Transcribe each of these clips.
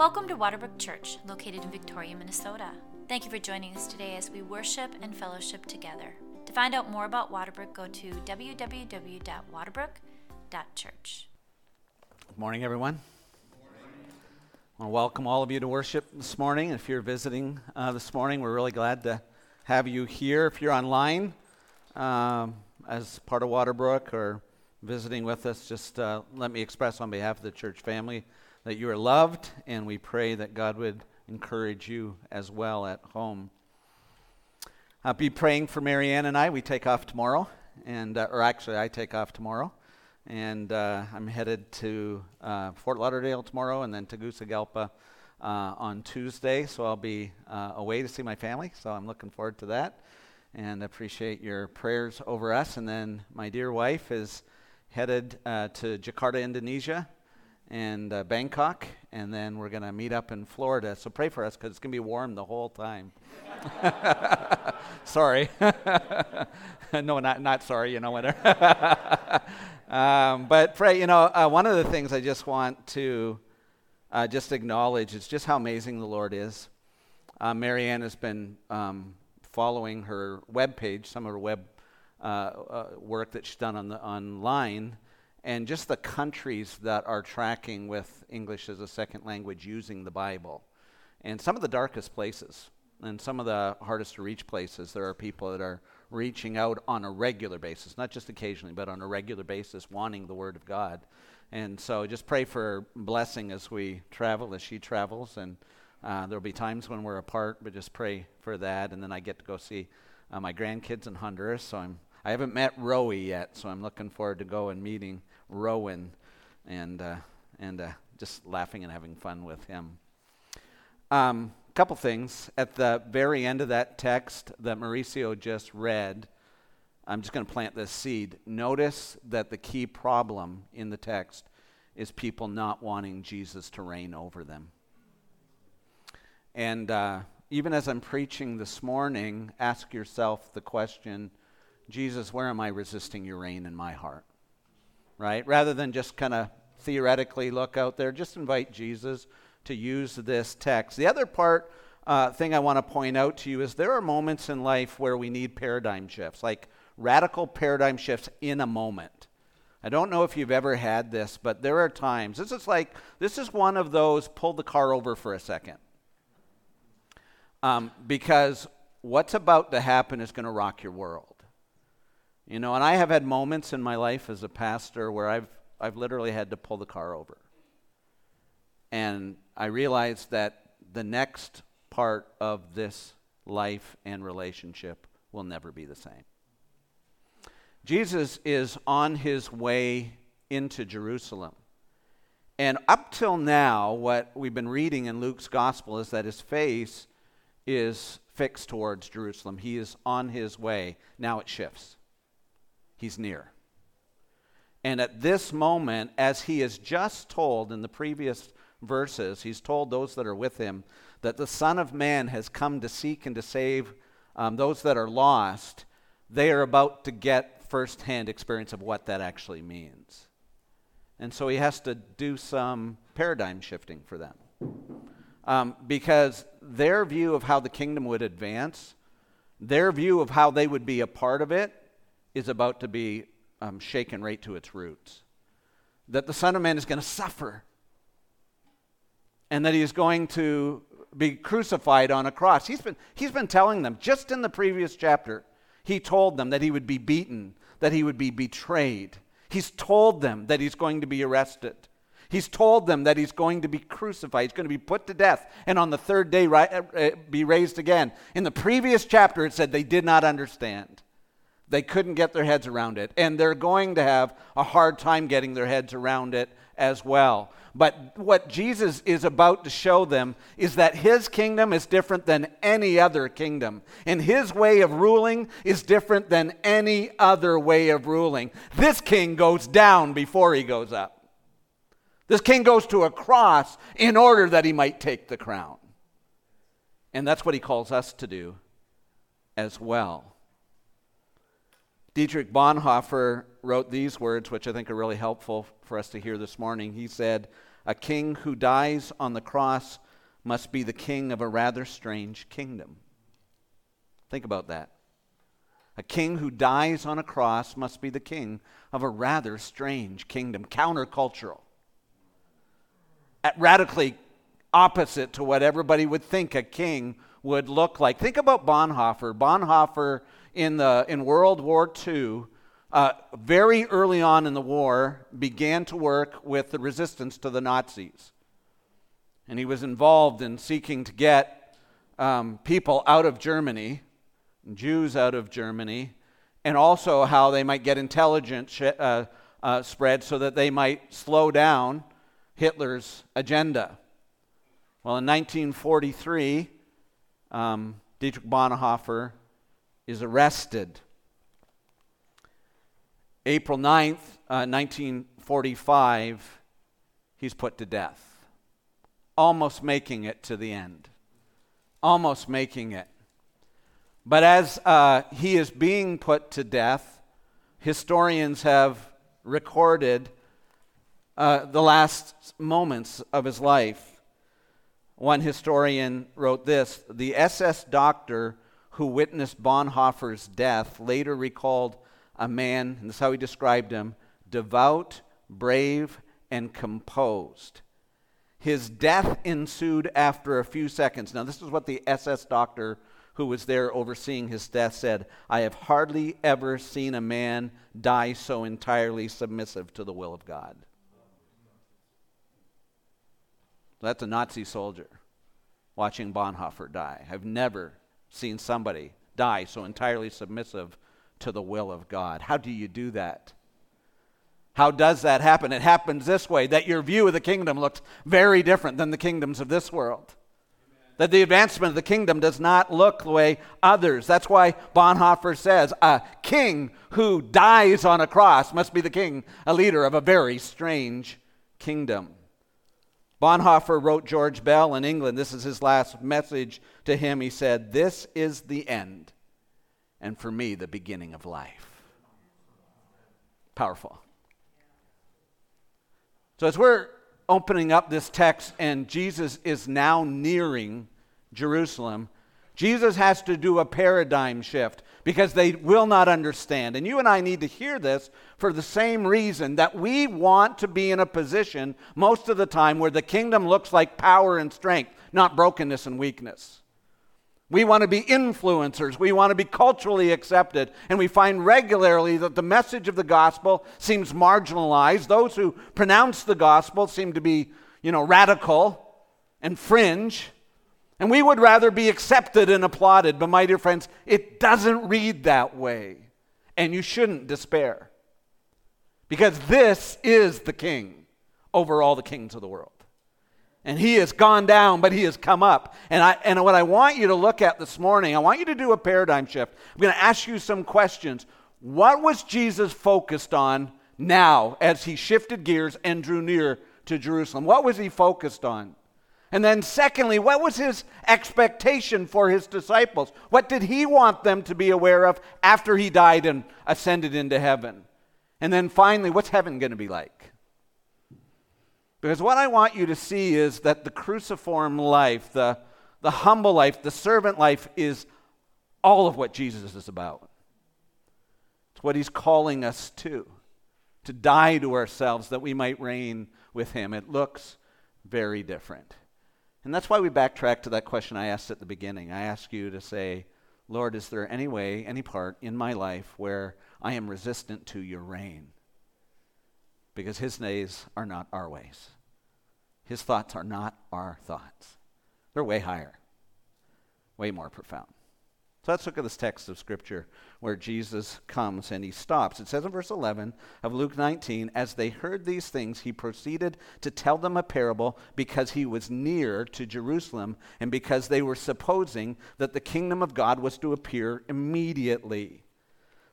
Welcome to Waterbrook Church, located in Victoria, Minnesota. Thank you for joining us today as we worship and fellowship together. To find out more about Waterbrook, go to www.waterbrook.church. Good morning, everyone. I want to welcome all of you to worship this morning. If you're visiting uh, this morning, we're really glad to have you here. If you're online um, as part of Waterbrook or visiting with us, just uh, let me express on behalf of the church family that you are loved, and we pray that God would encourage you as well at home. I'll be praying for Marianne and I. We take off tomorrow, and uh, or actually, I take off tomorrow, and uh, I'm headed to uh, Fort Lauderdale tomorrow, and then Tegucigalpa uh, on Tuesday. So I'll be uh, away to see my family. So I'm looking forward to that, and appreciate your prayers over us. And then my dear wife is headed uh, to Jakarta, Indonesia, and uh, Bangkok, and then we're going to meet up in Florida. So pray for us because it's going to be warm the whole time. sorry. no, not, not sorry, you know, whatever. um, but pray, you know, uh, one of the things I just want to uh, just acknowledge is just how amazing the Lord is. Uh, Marianne has been um, following her web page, some of her web uh, uh, work that she's done on the, online and just the countries that are tracking with English as a second language using the Bible. And some of the darkest places and some of the hardest to reach places, there are people that are reaching out on a regular basis, not just occasionally, but on a regular basis, wanting the Word of God. And so just pray for blessing as we travel, as she travels. And uh, there'll be times when we're apart, but just pray for that. And then I get to go see uh, my grandkids in Honduras, so I'm I haven't met Rowie yet, so I'm looking forward to go and meeting Rowan and, uh, and uh, just laughing and having fun with him. A um, couple things. At the very end of that text that Mauricio just read, I'm just going to plant this seed. Notice that the key problem in the text is people not wanting Jesus to reign over them. And uh, even as I'm preaching this morning, ask yourself the question Jesus, where am I resisting your reign in my heart? Right? Rather than just kind of theoretically look out there, just invite Jesus to use this text. The other part, uh, thing I want to point out to you is there are moments in life where we need paradigm shifts, like radical paradigm shifts in a moment. I don't know if you've ever had this, but there are times. This is like, this is one of those pull the car over for a second. Um, because what's about to happen is going to rock your world. You know, and I have had moments in my life as a pastor where I've, I've literally had to pull the car over. And I realized that the next part of this life and relationship will never be the same. Jesus is on his way into Jerusalem. And up till now, what we've been reading in Luke's gospel is that his face is fixed towards Jerusalem. He is on his way. Now it shifts. He's near. And at this moment, as he is just told in the previous verses, he's told those that are with him that the Son of Man has come to seek and to save um, those that are lost. They are about to get firsthand experience of what that actually means. And so he has to do some paradigm shifting for them. Um, because their view of how the kingdom would advance, their view of how they would be a part of it, is about to be um, shaken right to its roots. That the Son of Man is going to suffer, and that he is going to be crucified on a cross. He's been, he's been telling them, just in the previous chapter, he told them that he would be beaten, that he would be betrayed. He's told them that he's going to be arrested. He's told them that he's going to be crucified. He's going to be put to death and on the third day ri- uh, be raised again. In the previous chapter, it said they did not understand. They couldn't get their heads around it. And they're going to have a hard time getting their heads around it as well. But what Jesus is about to show them is that his kingdom is different than any other kingdom. And his way of ruling is different than any other way of ruling. This king goes down before he goes up. This king goes to a cross in order that he might take the crown. And that's what he calls us to do as well. Dietrich Bonhoeffer wrote these words, which I think are really helpful for us to hear this morning. He said, A king who dies on the cross must be the king of a rather strange kingdom. Think about that. A king who dies on a cross must be the king of a rather strange kingdom, countercultural, radically opposite to what everybody would think a king would look like. Think about Bonhoeffer. Bonhoeffer in, the, in World War II, uh, very early on in the war, began to work with the resistance to the Nazis. And he was involved in seeking to get um, people out of Germany, Jews out of Germany, and also how they might get intelligence sh- uh, uh, spread so that they might slow down Hitler's agenda. Well, in 1943, um, Dietrich Bonhoeffer is arrested. April 9th, uh, 1945, he's put to death, almost making it to the end. Almost making it. But as uh, he is being put to death, historians have recorded uh, the last moments of his life. One historian wrote this The SS doctor who witnessed Bonhoeffer's death later recalled a man, and this is how he described him devout, brave, and composed. His death ensued after a few seconds. Now, this is what the SS doctor who was there overseeing his death said I have hardly ever seen a man die so entirely submissive to the will of God. That's a Nazi soldier watching Bonhoeffer die. I've never seen somebody die so entirely submissive to the will of God. How do you do that? How does that happen? It happens this way that your view of the kingdom looks very different than the kingdoms of this world. That the advancement of the kingdom does not look the way others. That's why Bonhoeffer says a king who dies on a cross must be the king, a leader of a very strange kingdom. Bonhoeffer wrote George Bell in England. This is his last message to him. He said, This is the end, and for me, the beginning of life. Powerful. So, as we're opening up this text and Jesus is now nearing Jerusalem, Jesus has to do a paradigm shift because they will not understand. And you and I need to hear this for the same reason that we want to be in a position most of the time where the kingdom looks like power and strength, not brokenness and weakness. We want to be influencers. We want to be culturally accepted. And we find regularly that the message of the gospel seems marginalized. Those who pronounce the gospel seem to be, you know, radical and fringe. And we would rather be accepted and applauded. But, my dear friends, it doesn't read that way. And you shouldn't despair. Because this is the king over all the kings of the world. And he has gone down, but he has come up. And, I, and what I want you to look at this morning, I want you to do a paradigm shift. I'm going to ask you some questions. What was Jesus focused on now as he shifted gears and drew near to Jerusalem? What was he focused on? And then, secondly, what was his expectation for his disciples? What did he want them to be aware of after he died and ascended into heaven? And then finally, what's heaven going to be like? Because what I want you to see is that the cruciform life, the, the humble life, the servant life is all of what Jesus is about. It's what he's calling us to, to die to ourselves that we might reign with him. It looks very different. And that's why we backtrack to that question I asked at the beginning. I ask you to say, Lord, is there any way, any part in my life where I am resistant to your reign? Because his ways are not our ways. His thoughts are not our thoughts. They're way higher, way more profound. So let's look at this text of Scripture where Jesus comes and he stops. It says in verse 11 of Luke 19, As they heard these things, he proceeded to tell them a parable because he was near to Jerusalem and because they were supposing that the kingdom of God was to appear immediately.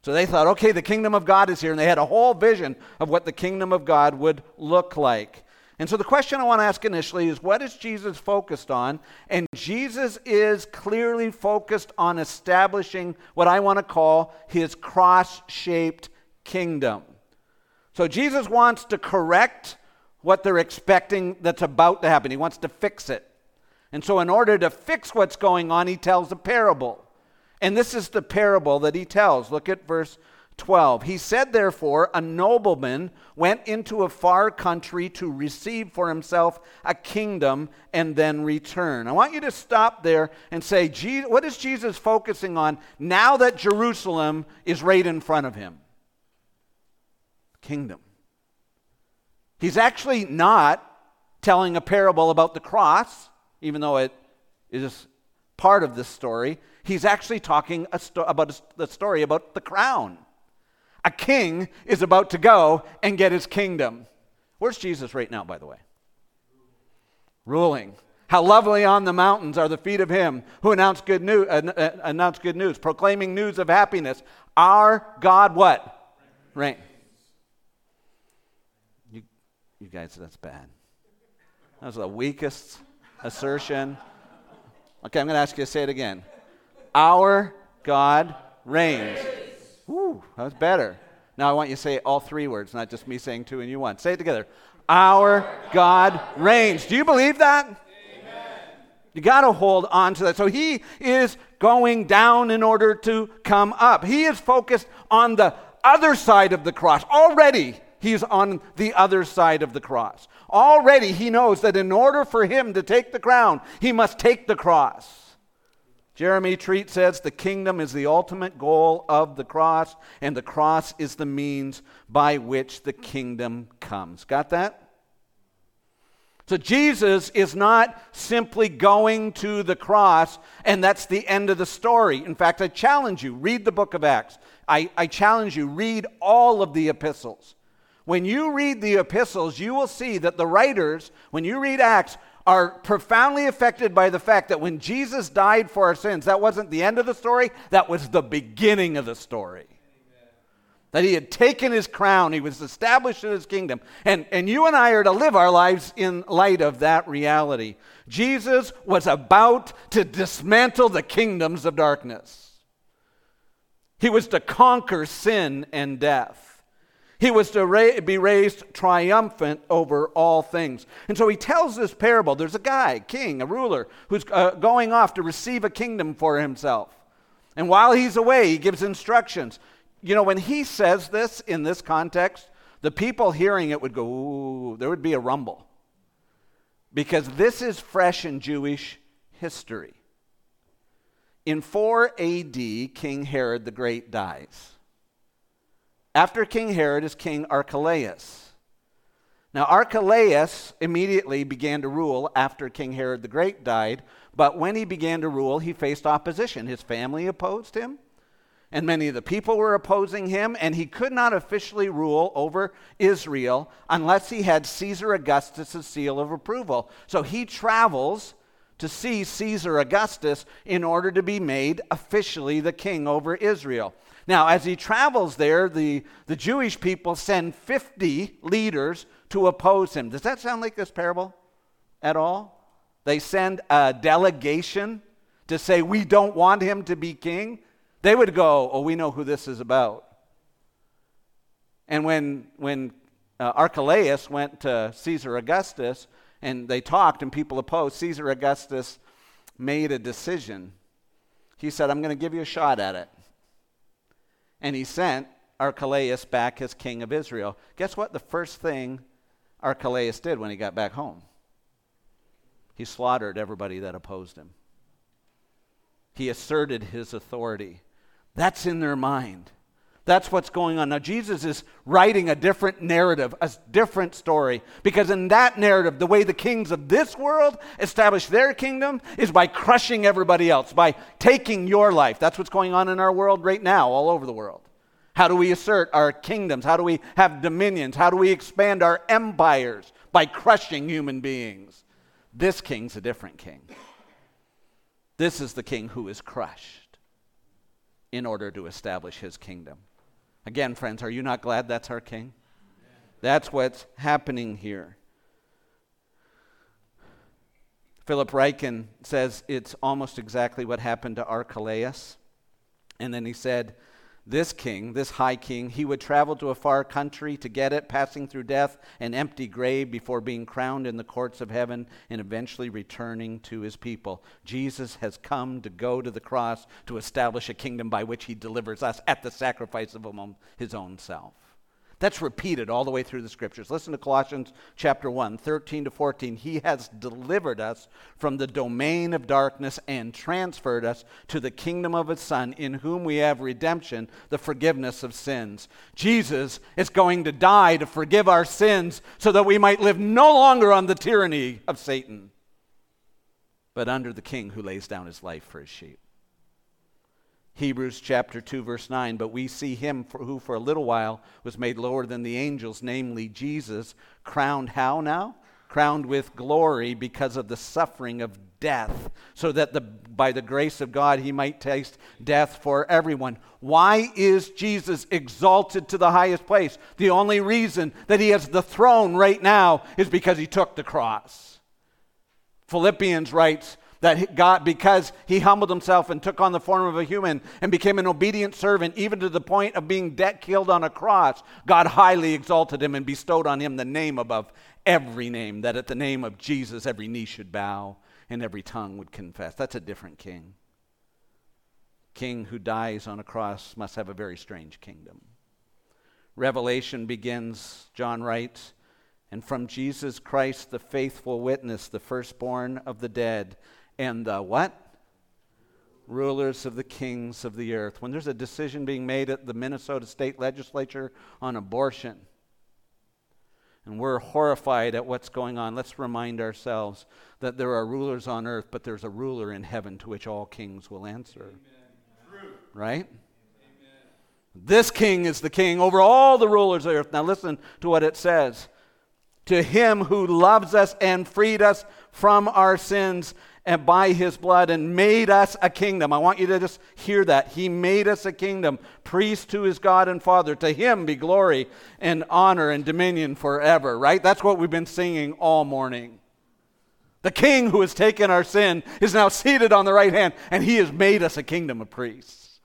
So they thought, okay, the kingdom of God is here, and they had a whole vision of what the kingdom of God would look like. And so the question I want to ask initially is what is Jesus focused on? And Jesus is clearly focused on establishing what I want to call his cross shaped kingdom. So Jesus wants to correct what they're expecting that's about to happen. He wants to fix it. And so, in order to fix what's going on, he tells a parable. And this is the parable that he tells. Look at verse 12. He said, therefore, a nobleman went into a far country to receive for himself a kingdom and then return. I want you to stop there and say, what is Jesus focusing on now that Jerusalem is right in front of him? Kingdom. He's actually not telling a parable about the cross, even though it is part of this story. He's actually talking sto- about the story about the crown a king is about to go and get his kingdom. Where's Jesus right now, by the way? Ruling. How lovely on the mountains are the feet of him who announced good news, uh, uh, announce good news, proclaiming news of happiness. Our God, what? Reign. You, you guys, that's bad. That was the weakest assertion. Okay, I'm going to ask you to say it again. Our God reigns. Whew, that was better. Now I want you to say all three words, not just me saying two and you one. Say it together. Our God reigns. Do you believe that? Amen. You got to hold on to that. So he is going down in order to come up. He is focused on the other side of the cross. Already, he's on the other side of the cross. Already, he knows that in order for him to take the crown, he must take the cross. Jeremy Treat says the kingdom is the ultimate goal of the cross, and the cross is the means by which the kingdom comes. Got that? So Jesus is not simply going to the cross, and that's the end of the story. In fact, I challenge you read the book of Acts. I, I challenge you read all of the epistles. When you read the epistles, you will see that the writers, when you read Acts, are profoundly affected by the fact that when Jesus died for our sins, that wasn't the end of the story, that was the beginning of the story. Amen. That he had taken his crown, he was established in his kingdom. And, and you and I are to live our lives in light of that reality. Jesus was about to dismantle the kingdoms of darkness, he was to conquer sin and death. He was to ra- be raised triumphant over all things. And so he tells this parable. There's a guy, king, a ruler, who's uh, going off to receive a kingdom for himself. And while he's away, he gives instructions. You know, when he says this in this context, the people hearing it would go, ooh, there would be a rumble. Because this is fresh in Jewish history. In 4 AD, King Herod the Great dies. After King Herod is King Archelaus. Now, Archelaus immediately began to rule after King Herod the Great died, but when he began to rule, he faced opposition. His family opposed him, and many of the people were opposing him, and he could not officially rule over Israel unless he had Caesar Augustus' seal of approval. So he travels to see Caesar Augustus in order to be made officially the king over Israel. Now, as he travels there, the, the Jewish people send 50 leaders to oppose him. Does that sound like this parable at all? They send a delegation to say, We don't want him to be king. They would go, Oh, we know who this is about. And when, when uh, Archelaus went to Caesar Augustus and they talked and people opposed, Caesar Augustus made a decision. He said, I'm going to give you a shot at it and he sent Archelaus back as king of Israel. Guess what? The first thing Archelaus did when he got back home? He slaughtered everybody that opposed him. He asserted his authority. That's in their mind. That's what's going on. Now, Jesus is writing a different narrative, a different story, because in that narrative, the way the kings of this world establish their kingdom is by crushing everybody else, by taking your life. That's what's going on in our world right now, all over the world. How do we assert our kingdoms? How do we have dominions? How do we expand our empires? By crushing human beings. This king's a different king. This is the king who is crushed in order to establish his kingdom. Again, friends, are you not glad that's our king? That's what's happening here. Philip Ryken says it's almost exactly what happened to Archelaus. And then he said, this king, this high king, he would travel to a far country to get it, passing through death and empty grave before being crowned in the courts of heaven and eventually returning to his people. Jesus has come to go to the cross to establish a kingdom by which he delivers us at the sacrifice of his own self. That's repeated all the way through the scriptures. Listen to Colossians chapter 1, 13 to 14. He has delivered us from the domain of darkness and transferred us to the kingdom of his Son, in whom we have redemption, the forgiveness of sins. Jesus is going to die to forgive our sins so that we might live no longer on the tyranny of Satan, but under the king who lays down his life for his sheep. Hebrews chapter 2, verse 9. But we see him for, who for a little while was made lower than the angels, namely Jesus, crowned how now? Crowned with glory because of the suffering of death, so that the, by the grace of God he might taste death for everyone. Why is Jesus exalted to the highest place? The only reason that he has the throne right now is because he took the cross. Philippians writes, that God, because he humbled himself and took on the form of a human and became an obedient servant, even to the point of being debt killed on a cross, God highly exalted him and bestowed on him the name above every name, that at the name of Jesus every knee should bow and every tongue would confess. That's a different king. King who dies on a cross must have a very strange kingdom. Revelation begins, John writes, and from Jesus Christ, the faithful witness, the firstborn of the dead and the what? Rulers of the kings of the earth. When there's a decision being made at the Minnesota State Legislature on abortion, and we're horrified at what's going on, let's remind ourselves that there are rulers on earth, but there's a ruler in heaven to which all kings will answer. Right? This king is the king over all the rulers of earth. Now listen to what it says. To him who loves us and freed us from our sins and by his blood and made us a kingdom. I want you to just hear that. He made us a kingdom, priest to his God and Father. To him be glory and honor and dominion forever, right? That's what we've been singing all morning. The king who has taken our sin is now seated on the right hand, and he has made us a kingdom of priests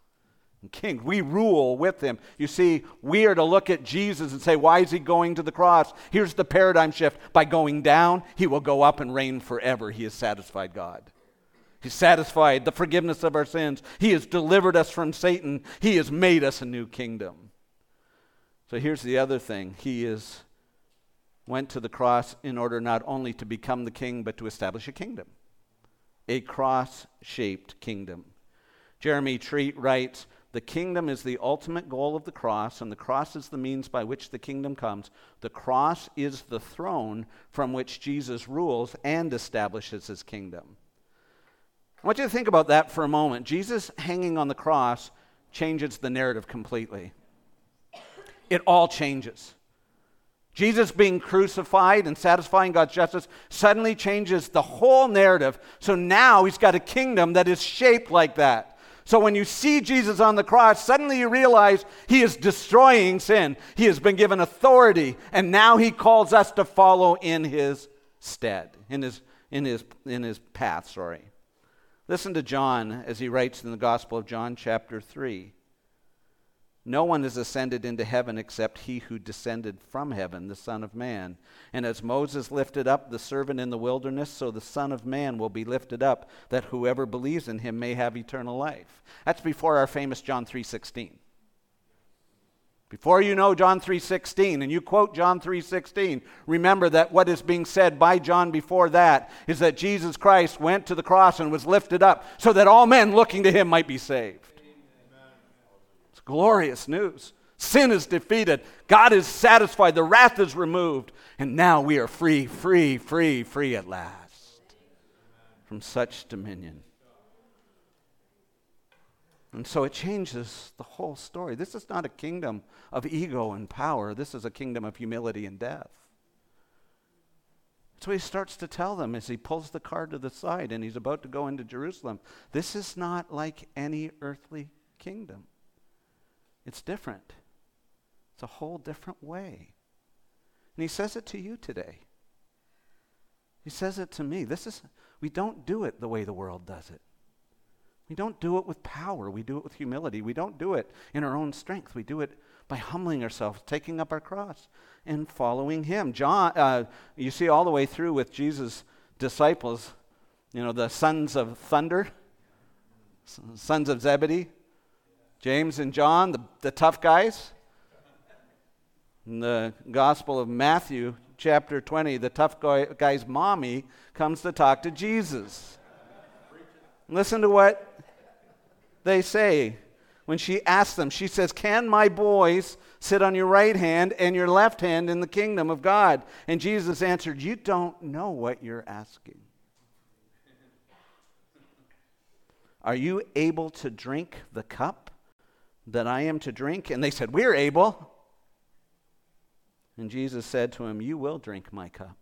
king. We rule with him. You see, we are to look at Jesus and say, why is he going to the cross? Here's the paradigm shift. By going down, he will go up and reign forever. He has satisfied God. He's satisfied the forgiveness of our sins. He has delivered us from Satan. He has made us a new kingdom. So here's the other thing. He is went to the cross in order not only to become the king, but to establish a kingdom. A cross-shaped kingdom. Jeremy Treat writes, the kingdom is the ultimate goal of the cross, and the cross is the means by which the kingdom comes. The cross is the throne from which Jesus rules and establishes his kingdom. I want you to think about that for a moment. Jesus hanging on the cross changes the narrative completely. It all changes. Jesus being crucified and satisfying God's justice suddenly changes the whole narrative. So now he's got a kingdom that is shaped like that. So when you see Jesus on the cross, suddenly you realize he is destroying sin. He has been given authority, and now he calls us to follow in his stead, in his, in his, in his path, sorry. Listen to John as he writes in the Gospel of John, chapter 3. No one has ascended into heaven except he who descended from heaven, the Son of Man. And as Moses lifted up the servant in the wilderness, so the Son of Man will be lifted up, that whoever believes in him may have eternal life. That's before our famous John 3:16. Before you know John 3:16 and you quote John 3:16, remember that what is being said by John before that is that Jesus Christ went to the cross and was lifted up so that all men looking to him might be saved glorious news. Sin is defeated. God is satisfied. The wrath is removed. And now we are free, free, free, free at last from such dominion. And so it changes the whole story. This is not a kingdom of ego and power, this is a kingdom of humility and death. So he starts to tell them as he pulls the car to the side and he's about to go into Jerusalem. This is not like any earthly kingdom. It's different. It's a whole different way. And he says it to you today. He says it to me. This is we don't do it the way the world does it. We don't do it with power. We do it with humility. We don't do it in our own strength. We do it by humbling ourselves, taking up our cross, and following Him. John, uh, you see all the way through with Jesus' disciples, you know, the sons of thunder, sons of Zebedee, James and John, the, the tough guys. In the Gospel of Matthew, chapter 20, the tough guy, guy's mommy comes to talk to Jesus. Listen to what they say when she asks them. She says, Can my boys sit on your right hand and your left hand in the kingdom of God? And Jesus answered, You don't know what you're asking. Are you able to drink the cup that I am to drink? And they said, We're able. And Jesus said to him, You will drink my cup.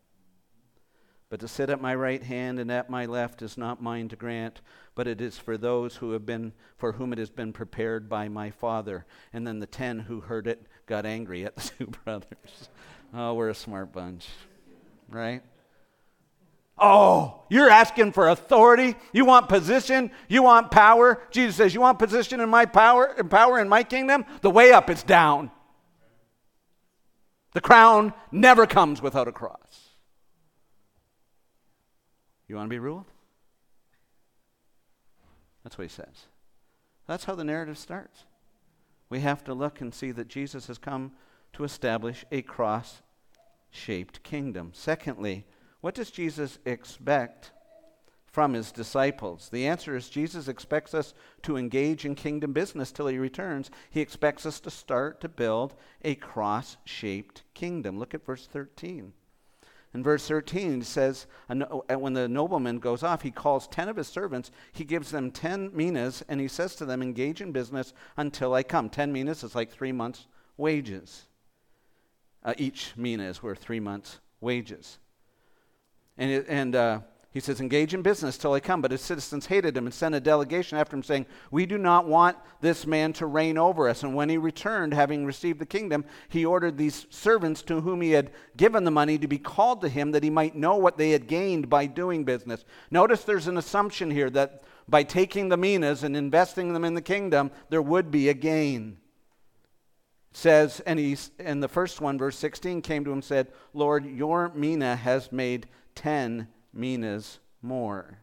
But to sit at my right hand and at my left is not mine to grant, but it is for those who have been for whom it has been prepared by my Father. And then the ten who heard it got angry at the two brothers. Oh, we're a smart bunch. Right? Oh, you're asking for authority? You want position? You want power? Jesus says, You want position in my power and power in my kingdom? The way up is down. The crown never comes without a cross. You want to be ruled? That's what he says. That's how the narrative starts. We have to look and see that Jesus has come to establish a cross shaped kingdom. Secondly, what does Jesus expect from his disciples? The answer is Jesus expects us to engage in kingdom business till he returns. He expects us to start to build a cross shaped kingdom. Look at verse 13. In verse 13, it says, when the nobleman goes off, he calls 10 of his servants. He gives them 10 minas, and he says to them, Engage in business until I come. 10 minas is like three months' wages. Uh, each mina is worth three months' wages. And, it, and uh, he says, engage in business till I come. But his citizens hated him and sent a delegation after him, saying, We do not want this man to reign over us. And when he returned, having received the kingdom, he ordered these servants to whom he had given the money to be called to him, that he might know what they had gained by doing business. Notice there's an assumption here that by taking the minas and investing them in the kingdom, there would be a gain. Says, and he, in the first one, verse 16, came to him and said, Lord, your mina has made ten minas more.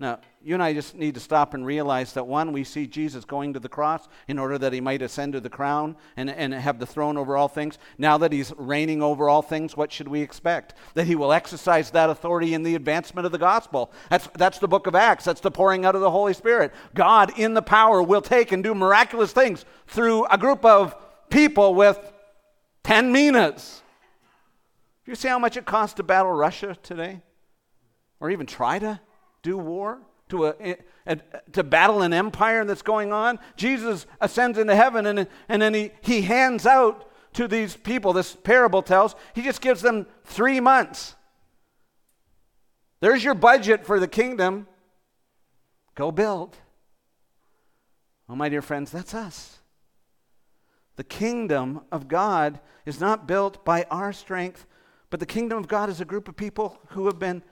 Now, you and I just need to stop and realize that one, we see Jesus going to the cross in order that he might ascend to the crown and, and have the throne over all things. Now that he's reigning over all things, what should we expect? That he will exercise that authority in the advancement of the gospel. That's, that's the book of Acts. That's the pouring out of the Holy Spirit. God, in the power, will take and do miraculous things through a group of people with 10 minas. You see how much it costs to battle Russia today? Or even try to do war? To, a, a, to battle an empire that's going on? Jesus ascends into heaven and, and then he, he hands out to these people, this parable tells, he just gives them three months. There's your budget for the kingdom. Go build. Oh, my dear friends, that's us. The kingdom of God is not built by our strength, but the kingdom of God is a group of people who have been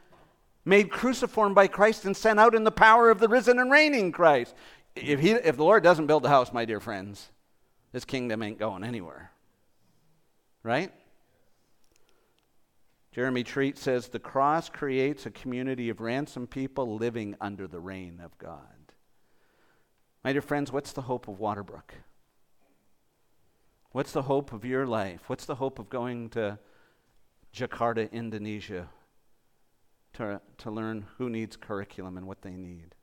made cruciform by Christ and sent out in the power of the risen and reigning Christ. If, he, if the Lord doesn't build the house, my dear friends, this kingdom ain't going anywhere. Right? Jeremy Treat says the cross creates a community of ransomed people living under the reign of God. My dear friends, what's the hope of Waterbrook? What's the hope of your life? What's the hope of going to Jakarta, Indonesia, to, to learn who needs curriculum and what they need.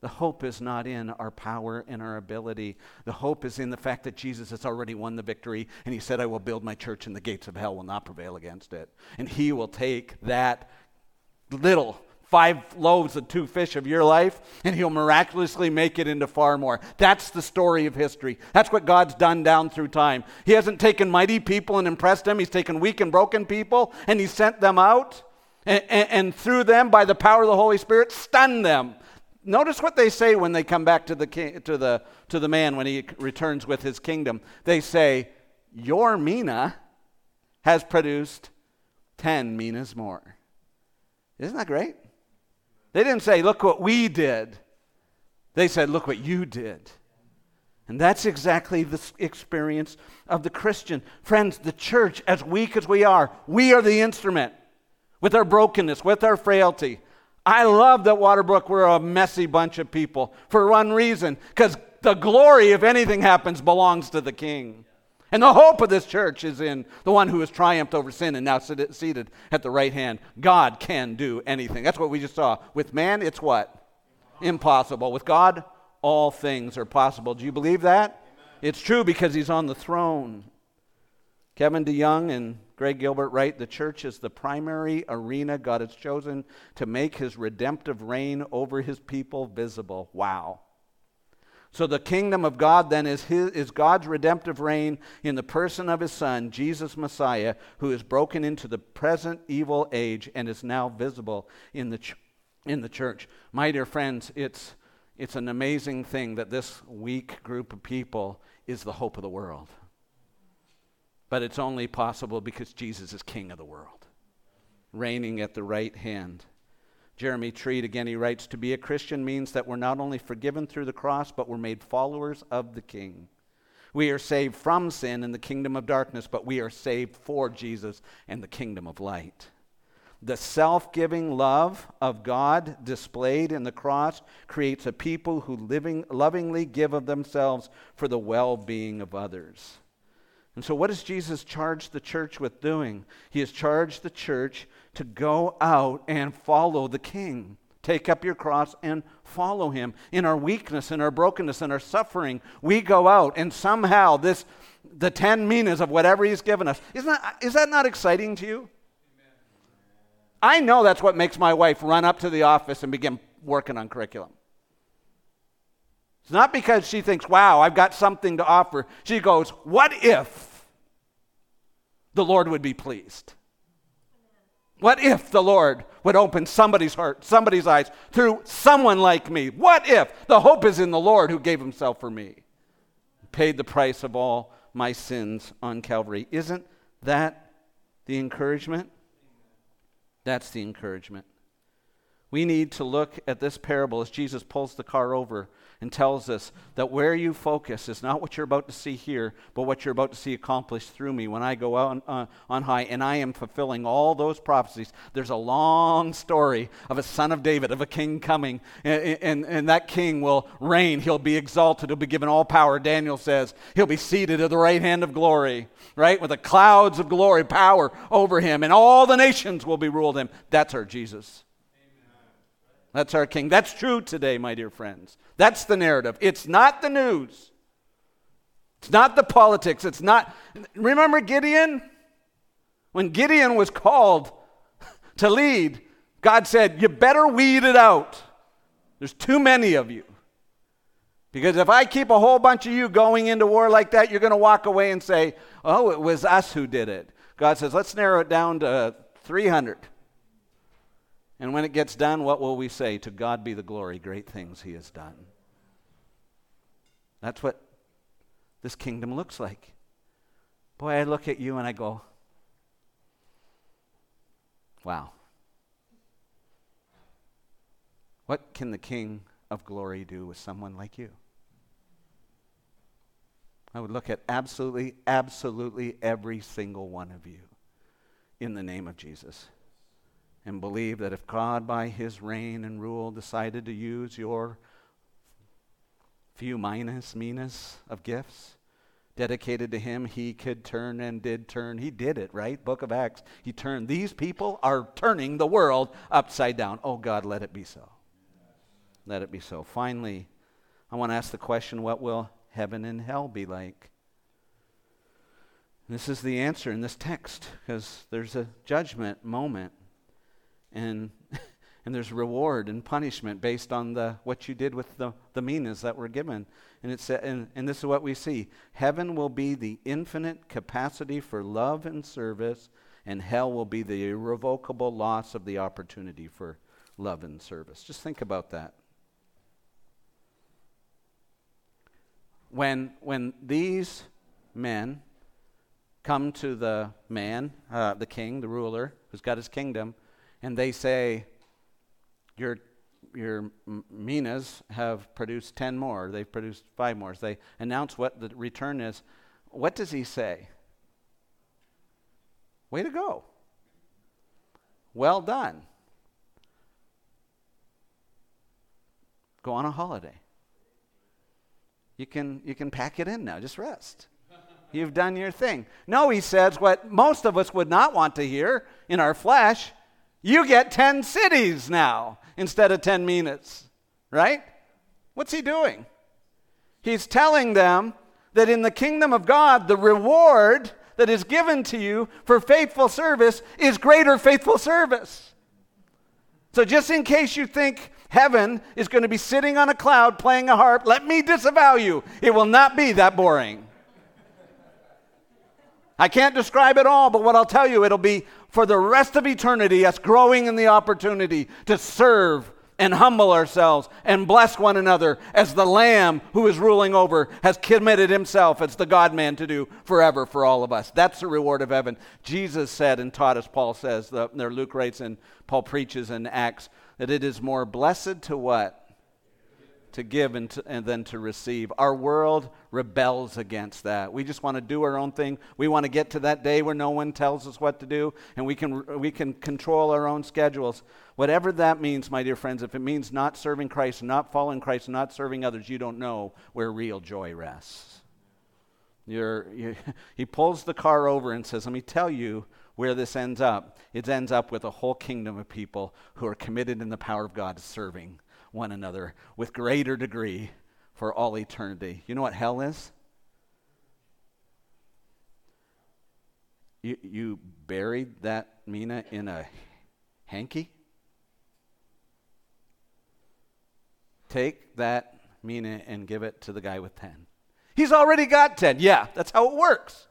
The hope is not in our power and our ability. The hope is in the fact that Jesus has already won the victory, and He said, I will build my church, and the gates of hell will not prevail against it. And He will take that little five loaves and two fish of your life, and he'll miraculously make it into far more. That's the story of history. That's what God's done down through time. He hasn't taken mighty people and impressed them, He's taken weak and broken people, and He sent them out, and, and, and through them, by the power of the Holy Spirit, stunned them. Notice what they say when they come back to the, king, to, the, to the man when he returns with his kingdom. They say, Your mina has produced 10 minas more. Isn't that great? They didn't say, Look what we did. They said, Look what you did. And that's exactly the experience of the Christian. Friends, the church, as weak as we are, we are the instrument with our brokenness, with our frailty. I love that Waterbrook, we're a messy bunch of people for one reason because the glory, if anything happens, belongs to the King. And the hope of this church is in the one who has triumphed over sin and now seated at the right hand. God can do anything. That's what we just saw. With man, it's what? Impossible. With God, all things are possible. Do you believe that? Amen. It's true because he's on the throne. Kevin DeYoung and Greg Gilbert write the church is the primary arena God has chosen to make his redemptive reign over his people visible. Wow. So the kingdom of God then is, his, is God's redemptive reign in the person of his son, Jesus Messiah, who is broken into the present evil age and is now visible in the, ch- in the church. My dear friends, it's it's an amazing thing that this weak group of people is the hope of the world. But it's only possible because Jesus is King of the world, reigning at the right hand. Jeremy Treat, again, he writes To be a Christian means that we're not only forgiven through the cross, but we're made followers of the King. We are saved from sin and the kingdom of darkness, but we are saved for Jesus and the kingdom of light. The self giving love of God displayed in the cross creates a people who living, lovingly give of themselves for the well being of others. And so, what does Jesus charge the church with doing? He has charged the church to go out and follow the King. Take up your cross and follow him. In our weakness, in our brokenness, in our suffering, we go out and somehow this, the 10 minas of whatever he's given us, is that, is that not exciting to you? I know that's what makes my wife run up to the office and begin working on curriculum. It's not because she thinks, wow, I've got something to offer. She goes, what if the Lord would be pleased? What if the Lord would open somebody's heart, somebody's eyes through someone like me? What if the hope is in the Lord who gave himself for me, paid the price of all my sins on Calvary? Isn't that the encouragement? That's the encouragement. We need to look at this parable as Jesus pulls the car over and tells us that where you focus is not what you're about to see here, but what you're about to see accomplished through me when I go out on, uh, on high and I am fulfilling all those prophecies. There's a long story of a son of David, of a king coming, and, and, and that king will reign. He'll be exalted, he'll be given all power. Daniel says he'll be seated at the right hand of glory, right? With the clouds of glory, power over him, and all the nations will be ruled him. That's our Jesus. That's our king. That's true today, my dear friends. That's the narrative. It's not the news. It's not the politics. It's not. Remember Gideon? When Gideon was called to lead, God said, You better weed it out. There's too many of you. Because if I keep a whole bunch of you going into war like that, you're going to walk away and say, Oh, it was us who did it. God says, Let's narrow it down to 300. And when it gets done, what will we say? To God be the glory, great things he has done. That's what this kingdom looks like. Boy, I look at you and I go, wow. What can the King of glory do with someone like you? I would look at absolutely, absolutely every single one of you in the name of Jesus and believe that if God, by his reign and rule, decided to use your few minus minas of gifts dedicated to him, he could turn and did turn. He did it, right? Book of Acts. He turned. These people are turning the world upside down. Oh, God, let it be so. Let it be so. Finally, I want to ask the question what will heaven and hell be like? This is the answer in this text because there's a judgment moment and and there's reward and punishment based on the what you did with the, the minas that were given. And it's and, and this is what we see. Heaven will be the infinite capacity for love and service, and hell will be the irrevocable loss of the opportunity for love and service. Just think about that. When when these men come to the man, uh, the king, the ruler, who's got his kingdom, and they say, You're, your Minas have produced 10 more. They've produced five more. So they announce what the return is. What does he say? Way to go. Well done. Go on a holiday. You can, you can pack it in now. Just rest. You've done your thing. No, he says what most of us would not want to hear in our flesh. You get 10 cities now instead of 10 minas, right? What's he doing? He's telling them that in the kingdom of God, the reward that is given to you for faithful service is greater faithful service. So, just in case you think heaven is going to be sitting on a cloud playing a harp, let me disavow you. It will not be that boring. I can't describe it all, but what I'll tell you, it'll be for the rest of eternity us growing in the opportunity to serve and humble ourselves and bless one another as the Lamb who is ruling over has committed himself as the God man to do forever for all of us. That's the reward of heaven. Jesus said and taught us, Paul says, the, there Luke writes and Paul preaches in Acts, that it is more blessed to what? To give and, to, and then to receive. Our world rebels against that. We just want to do our own thing. We want to get to that day where no one tells us what to do and we can, we can control our own schedules. Whatever that means, my dear friends, if it means not serving Christ, not following Christ, not serving others, you don't know where real joy rests. You're, you, he pulls the car over and says, Let me tell you where this ends up. It ends up with a whole kingdom of people who are committed in the power of God serving one another with greater degree for all eternity. You know what hell is? You, you buried that mina in a hanky? Take that mina and give it to the guy with 10. He's already got 10. Yeah, that's how it works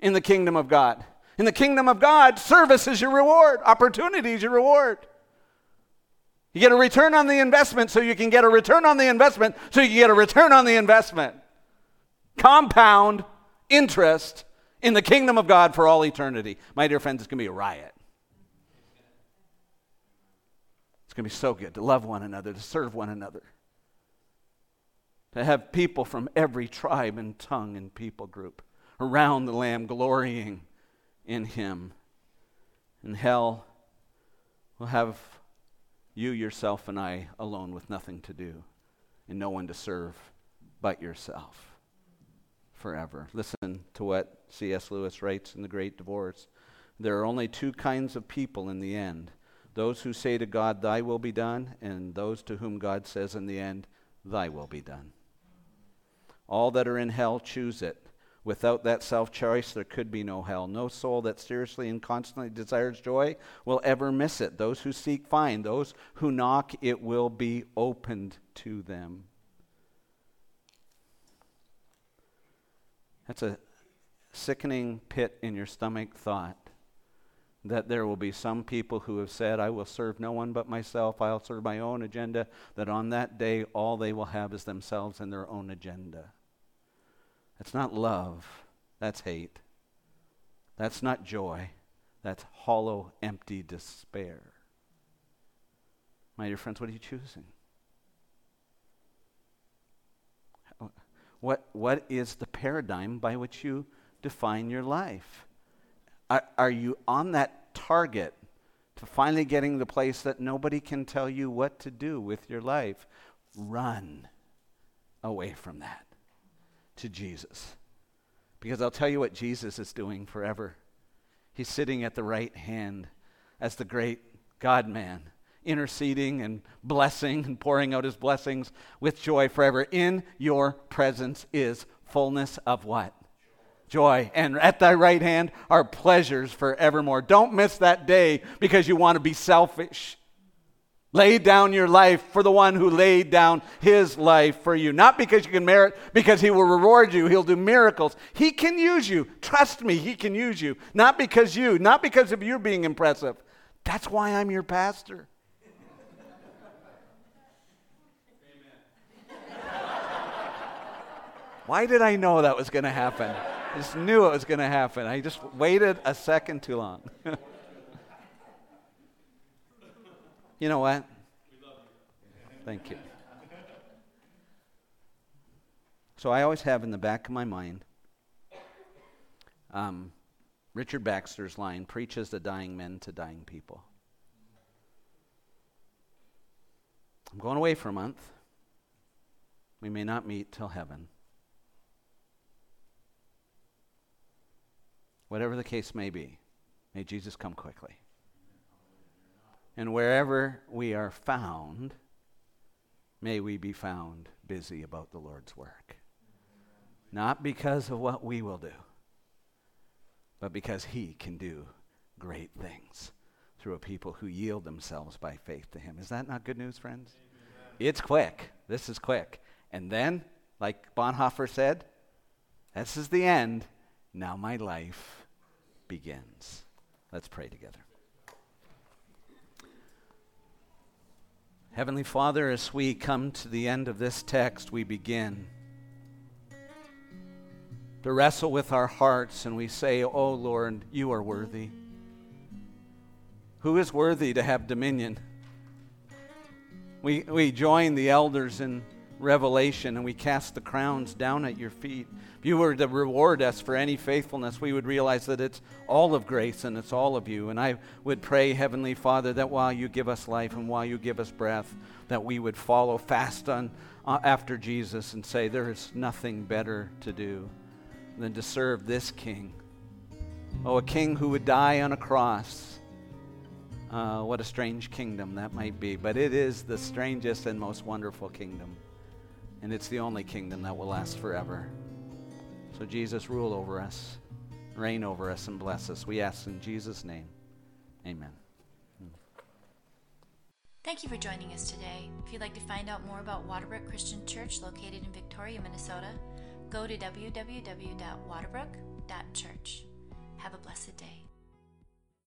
in the kingdom of God. In the kingdom of God, service is your reward, opportunity is your reward. You get a return on the investment so you can get a return on the investment so you can get a return on the investment. Compound interest in the kingdom of God for all eternity. My dear friends, it's going to be a riot. It's going to be so good to love one another, to serve one another, to have people from every tribe and tongue and people group around the Lamb glorying in Him. In hell, we'll have you yourself and I alone with nothing to do and no one to serve but yourself forever. Listen to what C.S. Lewis writes in The Great Divorce. There are only two kinds of people in the end those who say to God, Thy will be done, and those to whom God says in the end, Thy will be done. All that are in hell choose it. Without that self choice, there could be no hell. No soul that seriously and constantly desires joy will ever miss it. Those who seek find. Those who knock, it will be opened to them. That's a sickening pit in your stomach thought that there will be some people who have said, I will serve no one but myself, I'll serve my own agenda, that on that day all they will have is themselves and their own agenda. That's not love, that's hate. That's not joy, that's hollow, empty despair. My dear friends, what are you choosing? What, what is the paradigm by which you define your life? Are, are you on that target to finally getting the place that nobody can tell you what to do with your life? Run away from that to Jesus. Because I'll tell you what Jesus is doing forever. He's sitting at the right hand as the great God man, interceding and blessing and pouring out his blessings with joy forever. In your presence is fullness of what? Joy. And at thy right hand are pleasures forevermore. Don't miss that day because you want to be selfish. Lay down your life for the one who laid down his life for you. Not because you can merit, because he will reward you. He'll do miracles. He can use you. Trust me, he can use you. Not because you, not because of you being impressive. That's why I'm your pastor. Why did I know that was going to happen? I just knew it was going to happen. I just waited a second too long. You know what? Thank you. So I always have in the back of my mind um, Richard Baxter's line preaches the dying men to dying people. I'm going away for a month. We may not meet till heaven. Whatever the case may be, may Jesus come quickly. And wherever we are found, may we be found busy about the Lord's work. Not because of what we will do, but because He can do great things through a people who yield themselves by faith to Him. Is that not good news, friends? Amen. It's quick. This is quick. And then, like Bonhoeffer said, this is the end. Now my life begins. Let's pray together. Heavenly Father, as we come to the end of this text, we begin to wrestle with our hearts and we say, Oh Lord, you are worthy. Who is worthy to have dominion? We, we join the elders in Revelation and we cast the crowns down at your feet. If you were to reward us for any faithfulness, we would realize that it's all of grace and it's all of you. And I would pray, Heavenly Father, that while you give us life and while you give us breath, that we would follow fast on, uh, after Jesus and say, There is nothing better to do than to serve this King. Oh, a King who would die on a cross. Uh, what a strange kingdom that might be, but it is the strangest and most wonderful kingdom. And it's the only kingdom that will last forever. So, Jesus, rule over us, reign over us, and bless us. We ask in Jesus' name. Amen. Thank you for joining us today. If you'd like to find out more about Waterbrook Christian Church located in Victoria, Minnesota, go to www.waterbrook.church. Have a blessed day.